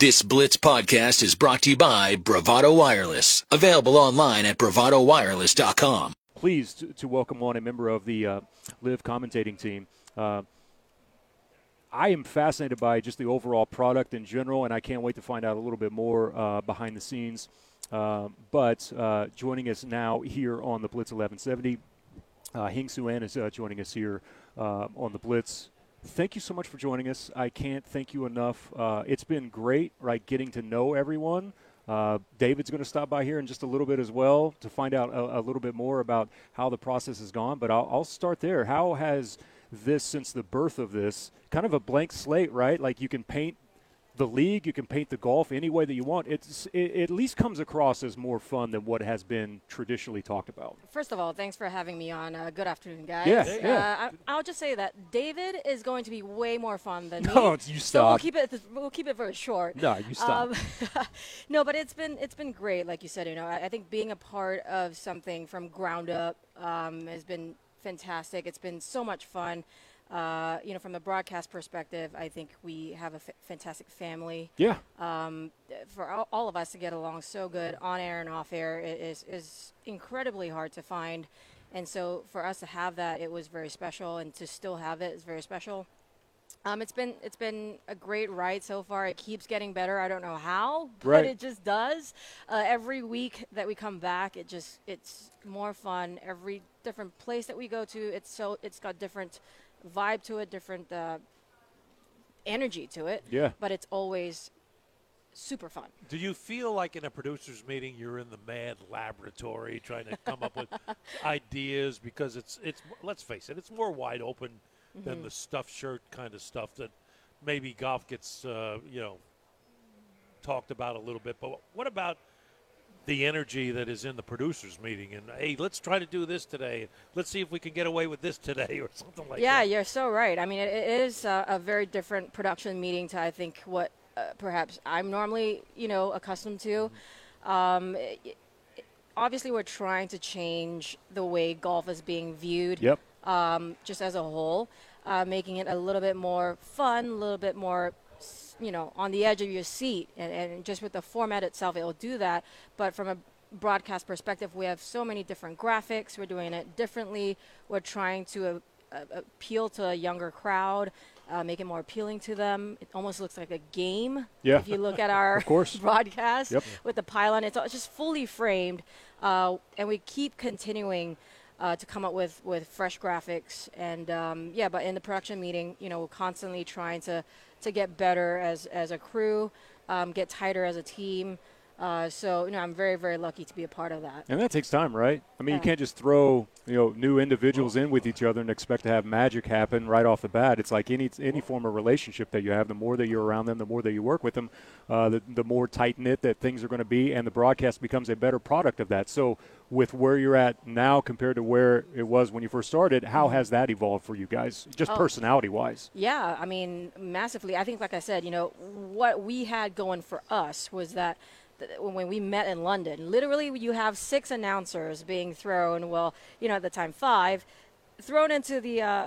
This Blitz podcast is brought to you by Bravado Wireless. Available online at bravadowireless.com. Pleased to, welcome on a member of the uh, LIV commentating team. Uh, I am fascinated by just the overall product in general, and I can't wait to find out a little bit more uh, behind the scenes. Uh, but uh, joining us now here on the Blitz 1170, uh, Heng Su-Ann is uh, joining us here on the Blitz. Thank you so much for joining us. I can't thank you enough. Uh, it's been great, right, getting to know everyone. Uh, David's going to stop by here in just a little bit as well to find out a, a little bit more about how the process has gone. But I'll, I'll start there. How has this, since the birth of this, kind of a blank slate, right? Like you can paint the league, you can paint the golf any way that you want. It's it, it at least comes across as more fun than what has been traditionally talked about. First of all, thanks for having me on. Uh, good afternoon, guys. Yeah, Uh, yeah. I, I'll just say that David is going to be way more fun than me. No, you So we'll keep it. We'll keep it very short. No, you stop. Um, no, but it's been it's been great, like you said. You know, I, I think being a part of something from ground up um, has been fantastic. It's been so much fun. Uh, you know, from a broadcast perspective, I think we have a f- fantastic family. Yeah. Um, for all, all of us to get along so good on air and off air is is incredibly hard to find, and so for us to have that, it was very special, and to still have it is very special. Um, it's been it's been a great ride so far. It keeps getting better. I don't know how, but Right. it just does. Uh, every week that we come back, it just it's more fun. Every different place that we go to, it's so it's got different vibe to it, different uh, energy to it. Yeah. But it's always super fun. Do you feel like in a producers meeting you're in the mad laboratory trying to come up with ideas because it's it's let's face it it's more wide open than the stuffed shirt kind of stuff that maybe golf gets uh, you know talked about a little bit but what about the energy that is in the producers meeting and hey let's try to do this today let's see if we can get away with this today or something like that. yeah, you're so right. I mean, it, it is uh, a very different production meeting to I think what uh, perhaps I'm normally you know accustomed to. Um, i- i- obviously, we're trying to change the way golf is being viewed. Yep. um, just as a whole, uh, making it a little bit more fun, a little bit more, you know, on the edge of your seat. And, and just with the format itself, it will do that. But from a broadcast perspective, we have so many different graphics. We're doing it differently. We're trying to uh, uh, appeal to a younger crowd. Uh, make it more appealing to them. It almost looks like a game. Yeah. If you look at our course. broadcast Yep. with the pylon, it's all- it's just fully framed, uh, and we keep continuing uh, to come up with, with fresh graphics and um, yeah. But in the production meeting, you know, we're constantly trying to to get better as as a crew, um, get tighter as a team. Uh, so you know, I'm very very lucky to be a part of that. And that takes time, right? I mean, you can't just throw you know new individuals in with each other and expect to have magic happen right off the bat. It's like any any form of relationship that you have. The more that you're around them, the more that you work with them, uh, the the more tight knit that things are going to be, and the broadcast becomes a better product of that. So, with where you're at now compared to where it was when you first started, how has that evolved for you guys, just Oh. personality wise? Yeah, I mean, massively. I think, like I said, you know, what we had going for us was that th- when we met in London, literally you have six announcers being thrown, well, you know, at the time five, thrown into the uh,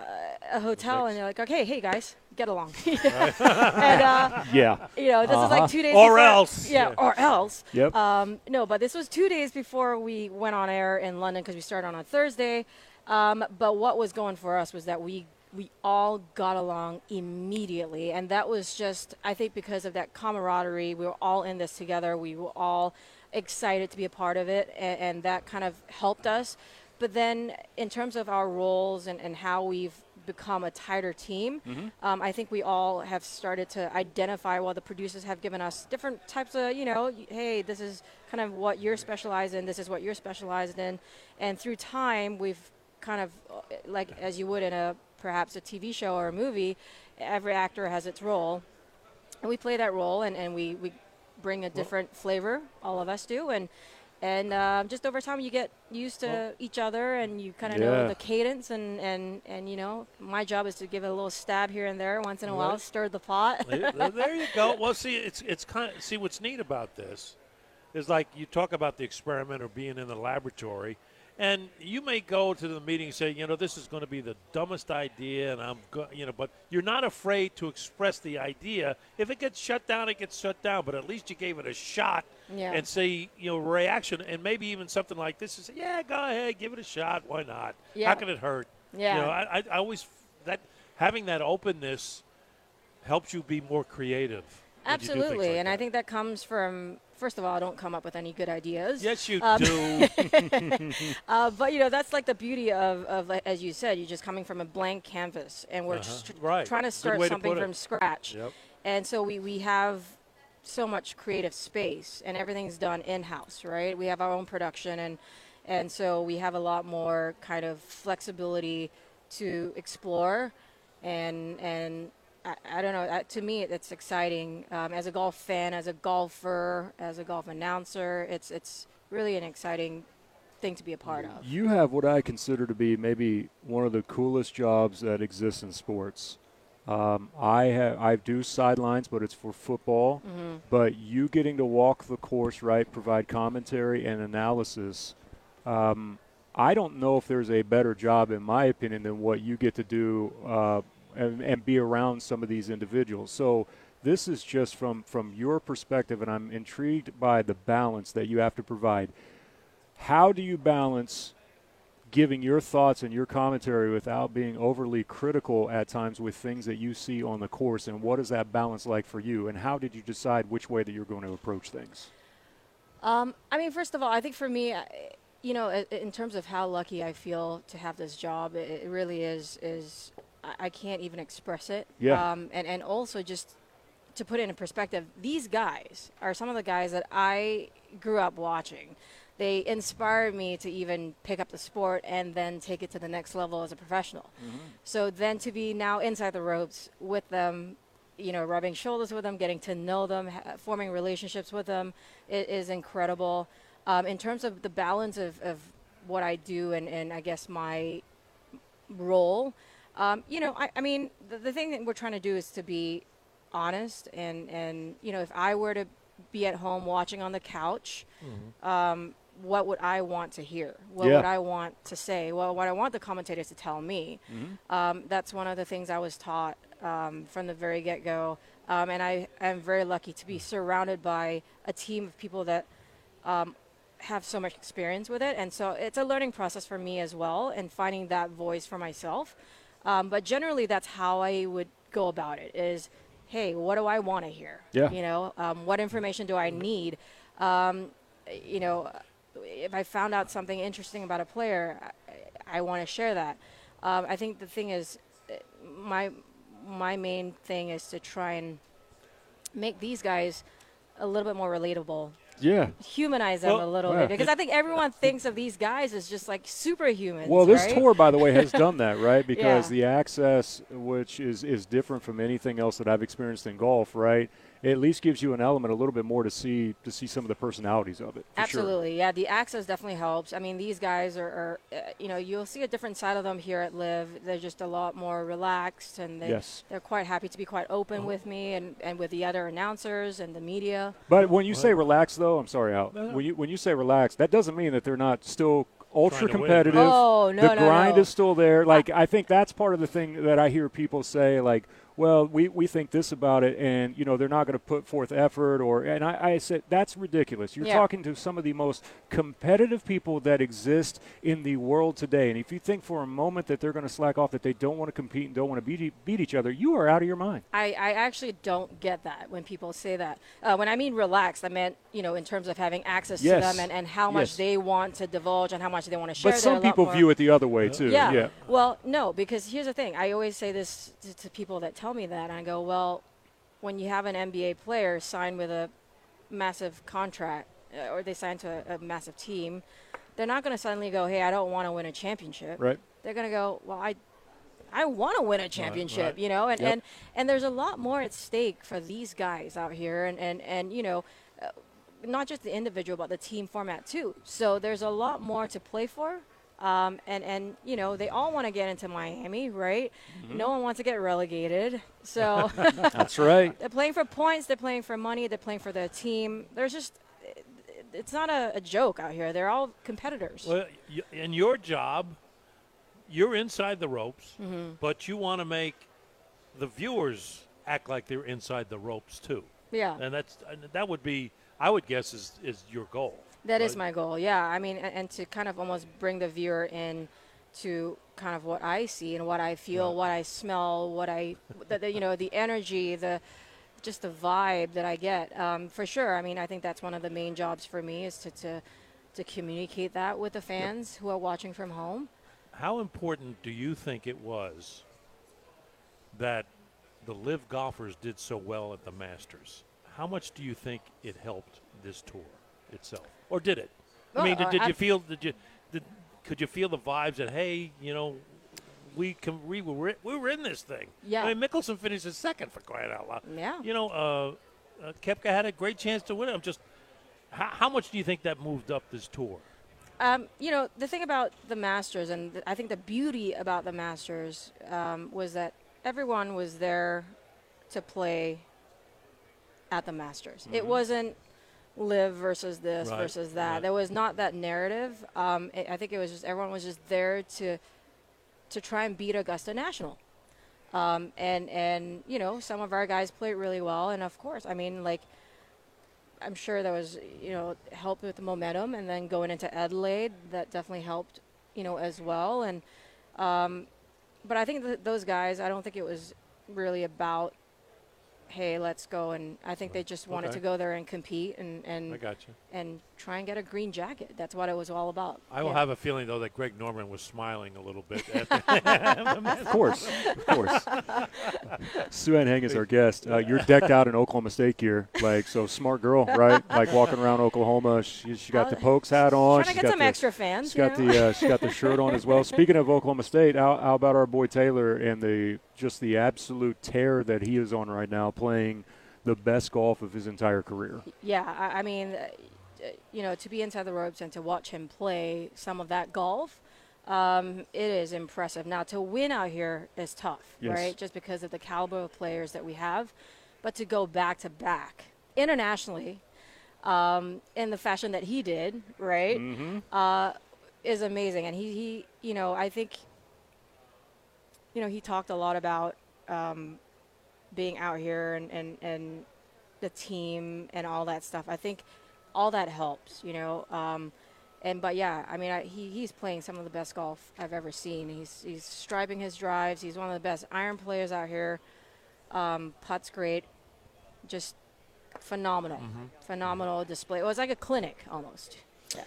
a hotel, and they're like, okay, hey guys, get along. and, uh, Yeah. you know, this is Uh-huh. like two days Or before- else. Yeah, Yeah. or else. Yep. Um, no, but this was two days before we went on air in London because we started on a Thursday. Um, but what was going for us was that we we all got along immediately, and that was just I think because of that camaraderie. We were all in this together. We were all excited to be a part of it, and, and that kind of helped us. But then, in terms of our roles and, and how we've become a tighter team, um, I think we all have started to identify. Well, the producers have given us different types of, you know, hey, this is kind of what you're specialized in. This is what you're specialized in, and through time, we've kind of like as you would in a perhaps a TV show or a movie, every actor has its role, and we play that role, and, and we, we bring a different flavor. All of us do, and and um, just over time you get used to each other, and you kind of Yeah. know the cadence, and, and and you know my job is to give it a little stab here and there once in a while, stir the pot. there there you go. Well, see, it's it's kind of see what's neat about this is like you talk about the experiment or being in the laboratory, And you may go to the meeting and say, you know, this is going to be the dumbest idea, and I'm, go-, you know, but you're not afraid to express the idea. If it gets shut down, it gets shut down. But at least you gave it a shot Yeah. and say, you know, reaction, and maybe even something like this is, yeah, go ahead, give it a shot. Why not? Yeah. How can it hurt? Yeah. You know, I, I, I always that having that openness helps you be more creative. when you do things Absolutely, like and I think that comes from first of all, I don't come up with any good ideas. Yes, you Um, do. Uh, but you know that's like the beauty of, of as you said, you're just coming from a blank canvas, and we're Uh-huh. just tr- Right. trying to start way to something from scratch. Yep. And so we, we have so much creative space, and everything's done in house, right? We have our own production, and and so we have a lot more kind of flexibility to explore, and and. I, I don't know. Uh, to me, it's exciting. Um, as a golf fan, as a golfer, as a golf announcer, it's it's really an exciting thing to be a part of. You have what I consider to be maybe one of the coolest jobs that exists in sports. Um, I have I do sidelines, but it's for football. Mm-hmm. But you getting to walk the course, right? Provide commentary and analysis. Um, I don't know if there's a better job, in my opinion, than what you get to do uh, and, and be around some of these individuals. So this is just from from your perspective, and I'm intrigued by the balance that you have to provide. How do you balance giving your thoughts and your commentary without being overly critical at times with things that you see on the course? And what is that balance like for you? And how did you decide which way that you're going to approach things? Um, I mean, first of all, I think for me, you know, in terms of how lucky I feel to have this job, it, really is is I- can't even express it. Yeah. Um, and and also just to put it in perspective, these guys are some of the guys that I grew up watching. They inspired me to even pick up the sport and then take it to the next level as a professional. So then to be now inside the ropes with them, you know, rubbing shoulders with them, getting to know them, ha- forming relationships with them, it is incredible. Um, in terms of the balance of, of what I do and, and I guess my role, um, you know, I, I mean, the, the thing that we're trying to do is to be honest and, and, you know, if I were to be at home watching on the couch, um, what would I want to hear? What Yeah. would I want to say? Well, what I want the commentators to tell me. Um, that's one of the things I was taught um, from the very get go. Um, and I am very lucky to be surrounded by a team of people that um, have so much experience with it. And so it's a learning process for me as well and finding that voice for myself. Um, but generally, that's how I would go about it is, hey, what do I want to hear? Yeah. You know, um, what information do I need? Um, you know, if I found out something interesting about a player, I, I want to share that. Um, I think the thing is, my my main thing is to try and make these guys a little bit more relatable, Yeah. humanize them Well, a little yeah. bit, because I think everyone thinks of these guys as just like superhumans. Well, this right? tour, by the way, has done that, right? Because Yeah. the access, which is, is different from anything else that I've experienced in golf, right? It at least gives you an element, a little bit more to see to see some of the personalities of it. for sure. Absolutely, yeah. The access definitely helps. I mean, these guys are, are uh, you know, you'll see a different side of them here at LIV. They're just a lot more relaxed, and they, Yes. they're quite happy to be quite open with me and, and with the other announcers and the media. But when you say relaxed, though, I'm sorry, Al. When you when you say relaxed, that doesn't mean that they're not still ultra Trying to win. competitive. Oh, no, the no, grind no. is still there. Like I think that's part of the thing that I hear people say, like, well, we, we think this about it, and you know they're not going to put forth effort, or and I, I said that's ridiculous. You're Yeah. talking to some of the most competitive people that exist in the world today, and if you think for a moment that they're going to slack off, that they don't want to compete and don't want to beat beat each other, you are out of your mind. I, I actually don't get that when people say that. Uh, when I mean relaxed, I meant, you know, in terms of having access Yes. to them and, and how much Yes. they want to divulge and how much they want to share. But some people view it the other way too. Yeah. yeah. Well, no, because here's the thing. I always say this to, to people that tell me that. And I go, well, when you have an NBA player sign with a massive contract uh, or they sign to a, a massive team, they're not going to suddenly go, hey, I don't want to win a championship. Right. They're going to go, well, I. I want to win a championship, right. you know, and, Yep. and and there's a lot more at stake for these guys out here, and and and you know, uh, not just the individual, but the team format too. So there's a lot more to play for. Um, and, and, you know, they all want to get into Miami, right? No one wants to get relegated. So That's right. they're playing for points, they're playing for money, they're playing for their team. There's just, it's not a, a joke out here. They're all competitors. Well, y- in your job, you're inside the ropes, Mm-hmm. but you want to make the viewers act like they're inside the ropes too. yeah. And that's and that would be, I would guess, is is your goal. That is my goal. Yeah, I mean, and, and to kind of almost bring the viewer in to kind of what I see and what I feel, Right. what I smell, what I, the, the, you know, the energy, the just the vibe that I get. Um, for sure. I mean, I think that's one of the main jobs for me is to to, to communicate that with the fans who are watching from home. How important do you think it was that the LIV golfers did so well at the Masters? How much do you think it helped this tour itself, or did it? I mean, did, did you feel? Did you? Did, could you feel the vibes that hey, you know, we can we were we were in this thing. Yeah. I mean, Mickelson finished his second for crying out loud. Yeah. You know, uh, uh, Koepka had a great chance to win it. I'm just, how, how much do you think that moved up this tour? Um, you know, the thing about the Masters, and th- I think the beauty about the Masters um, was that everyone was there to play at the Masters. It wasn't LIV versus this Right, versus that. right. There was not that narrative. Um, I I think it was just everyone was just there to to try and beat Augusta National. Um, and and you know some of our guys played really well, and of course, I mean like I'm sure that was, you know, help with the momentum, and then going into Adelaide, that definitely helped, you know, as well. And, um, but I think that those guys, I don't think it was really about, hey, let's go. And I think they just wanted Okay. to go there and compete and I and got you. and try and get a green jacket. That's what it was all about. I will Yeah. have a feeling though that Greg Norman was smiling a little bit. At Of course, of course. Su-Ann Heng is our guest. Uh, you're decked out in Oklahoma State gear, like so smart girl, right? Like walking around Oklahoma. She, she got the pokes hat on. Trying to get got some the, extra fans. She's you got know? the uh, she's got the shirt on as well. Speaking of Oklahoma State, how, how about our boy Talor and the just the absolute tear that he is on right now, playing the best golf of his entire career. Yeah, I, I mean, uh, uh, you know, to be inside the ropes and to watch him play some of that golf, um, it is impressive. Now, to win out here is tough, Yes. right? Just because of the caliber of players that we have. But to go back to back internationally um, in the fashion that he did, right, Mm-hmm. uh, is amazing. And he, he, you know, I think, you know, he talked a lot about um, being out here and, and, and the team and all that stuff. I think all that helps, you know. Um, and but yeah, I mean, I, he he's playing some of the best golf I've ever seen. He's he's striping his drives. He's one of the best iron players out here. Um, putts great, just phenomenal, phenomenal display. It was like a clinic almost. Yeah.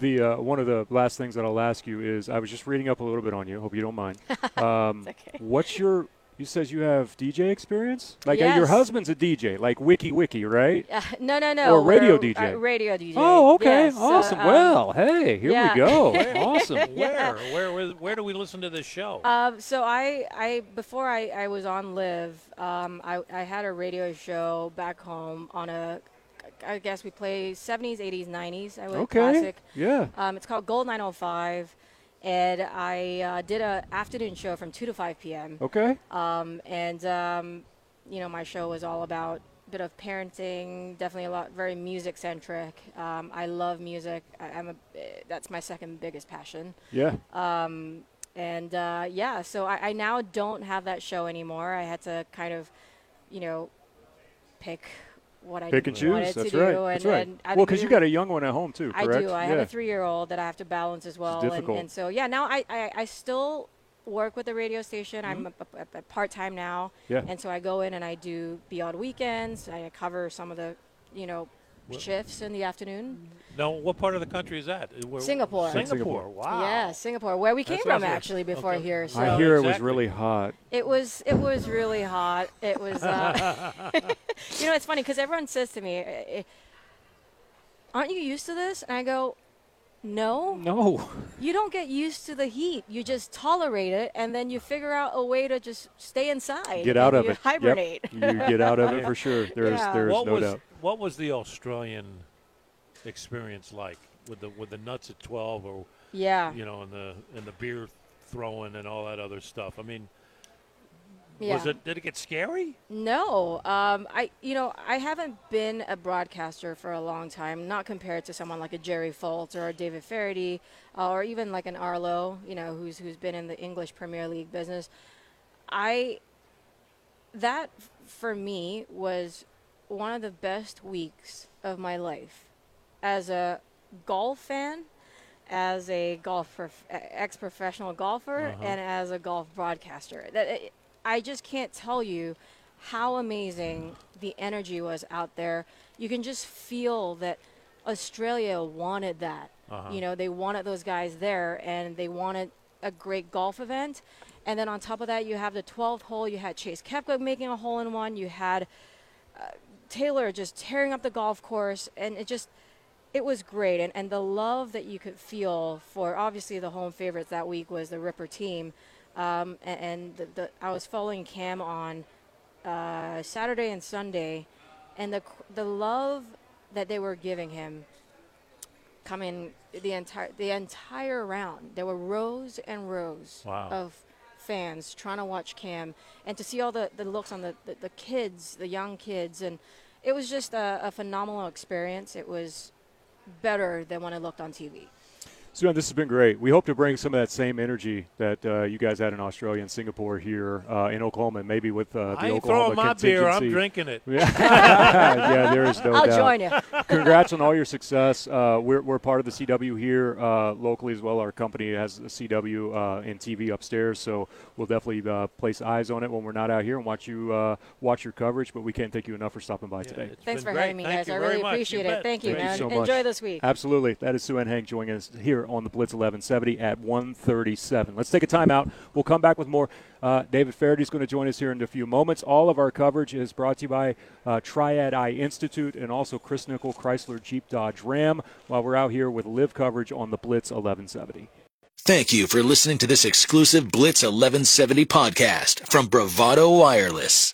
The uh, one of the last things that I'll ask you is I was just reading up a little bit on you. Hope you don't mind. Um, okay. What's your? You says you have DJ experience. Like uh, your husband's a DJ, like Wiki Wiki, right? Uh, no, no, no. Or radio we're- DJ. Uh, radio DJ. Oh, okay, Yes, uh, awesome. um, well, hey, here yeah. we go. awesome. where, where, where, where do we listen to this show? Um, so I, I before I, I was on LIV, um, I, I had a radio show back home on a, I guess we play 70s, 80s, 90s. I went Okay. classic. Yeah. Um, it's called Gold 905, and I uh, did a afternoon show from 2 to 5 p.m. Okay. Um, and um, you know, my show was all about a bit of parenting, definitely a lot, very music centric. Um, I love music. I, I'm a, that's my second biggest passion. Yeah. Um, and uh, yeah, so I, I now don't have that show anymore. I had to kind of, you know, pick what I Pick and wanted choose. to That's do. right. And, That's right. and well, because you got a young one at home too, I do. I yeah. have a three-year-old that I have to balance as well. And, difficult. and so yeah, now I, I, I still work with the radio station. I'm Mm-hmm. a, a, a part-time now, Yeah. and so I go in and I do be on weekends. I cover some of the, you know, shifts in the afternoon. no, what part of the country is that? Where- Singapore. Singapore. Singapore. Wow. Yeah, Singapore, where we came That's from awesome. actually before Okay. here. So I hear it was really hot. It was it was really hot. It was, uh, you know, it's funny because everyone says to me, "Eh, eh, "Aren't you used to this?" And I go, "No, No. you don't get used to the heat. You just tolerate it, and then you figure out a way to just stay inside. Get out of you it. Yep. Hibernate. You get out of it for sure. There's Yeah. there's what no was doubt. What was the Australian experience like with the with the nuts at twelve, or Yeah. you know, and the and the beer throwing and all that other stuff? I mean, Yeah. Was it? Did it get scary? No, um, I you know I haven't been a broadcaster for a long time. Not compared to someone like a Jerry Foltz or a David Feherty, uh, or even like an Arlo, you know, who's who's been in the English Premier League business. I that for me was one of the best weeks of my life as a golf fan, as a golf prof- ex professional golfer, and as a golf broadcaster. That I just can't tell you how amazing the energy was out there. You can just feel that Australia wanted that. You know, they wanted those guys there, and they wanted a great golf event. And then on top of that, you have the 12th hole. You had Chase Koepka making a hole in one. You had uh, Talor just tearing up the golf course, and it just it was great. And and the love that you could feel for obviously the home favorites that week was the Ripper team, um, and, and the, the I was following Cam on uh, Saturday and Sunday, and the the love that they were giving him coming the entire the entire round. There were rows and rows Wow. of fans trying to watch Cam and to see all the, the looks on the, the, the kids, the young kids, and it was just a, a phenomenal experience. It was better than when I looked on TV. Su-Ann, this has been great. We hope to bring some of that same energy that uh, you guys had in Australia and Singapore here uh, in Oklahoma, and maybe with uh, the I ain't Oklahoma throwing my beer. I'm drinking it. yeah, there is no I'll doubt. join you. Congrats on all your success. Uh, we're, we're part of the CW here uh, locally as well. Our company has a CW uh, and TV upstairs, so we'll definitely uh, place eyes on it when we're not out here and watch you uh, watch your coverage. But we can't thank you enough for stopping by Yeah, today. Thanks for great. having me, Thank guys. I really appreciate You it. bet. Thank you, Thank you so much. Enjoy this week. Absolutely. That is Sue Hank joining us here on the Blitz 1170 at 137. Let's take a timeout. We'll come back with more. Uh, David Feherty is going to join us here in a few moments. All of our coverage is brought to you by uh, Triad Eye Institute and also Chris Nikel Chrysler Jeep Dodge Ram while we're out here with live coverage on the Blitz 1170. Thank you for listening to this exclusive Blitz 1170 podcast from Bravado Wireless.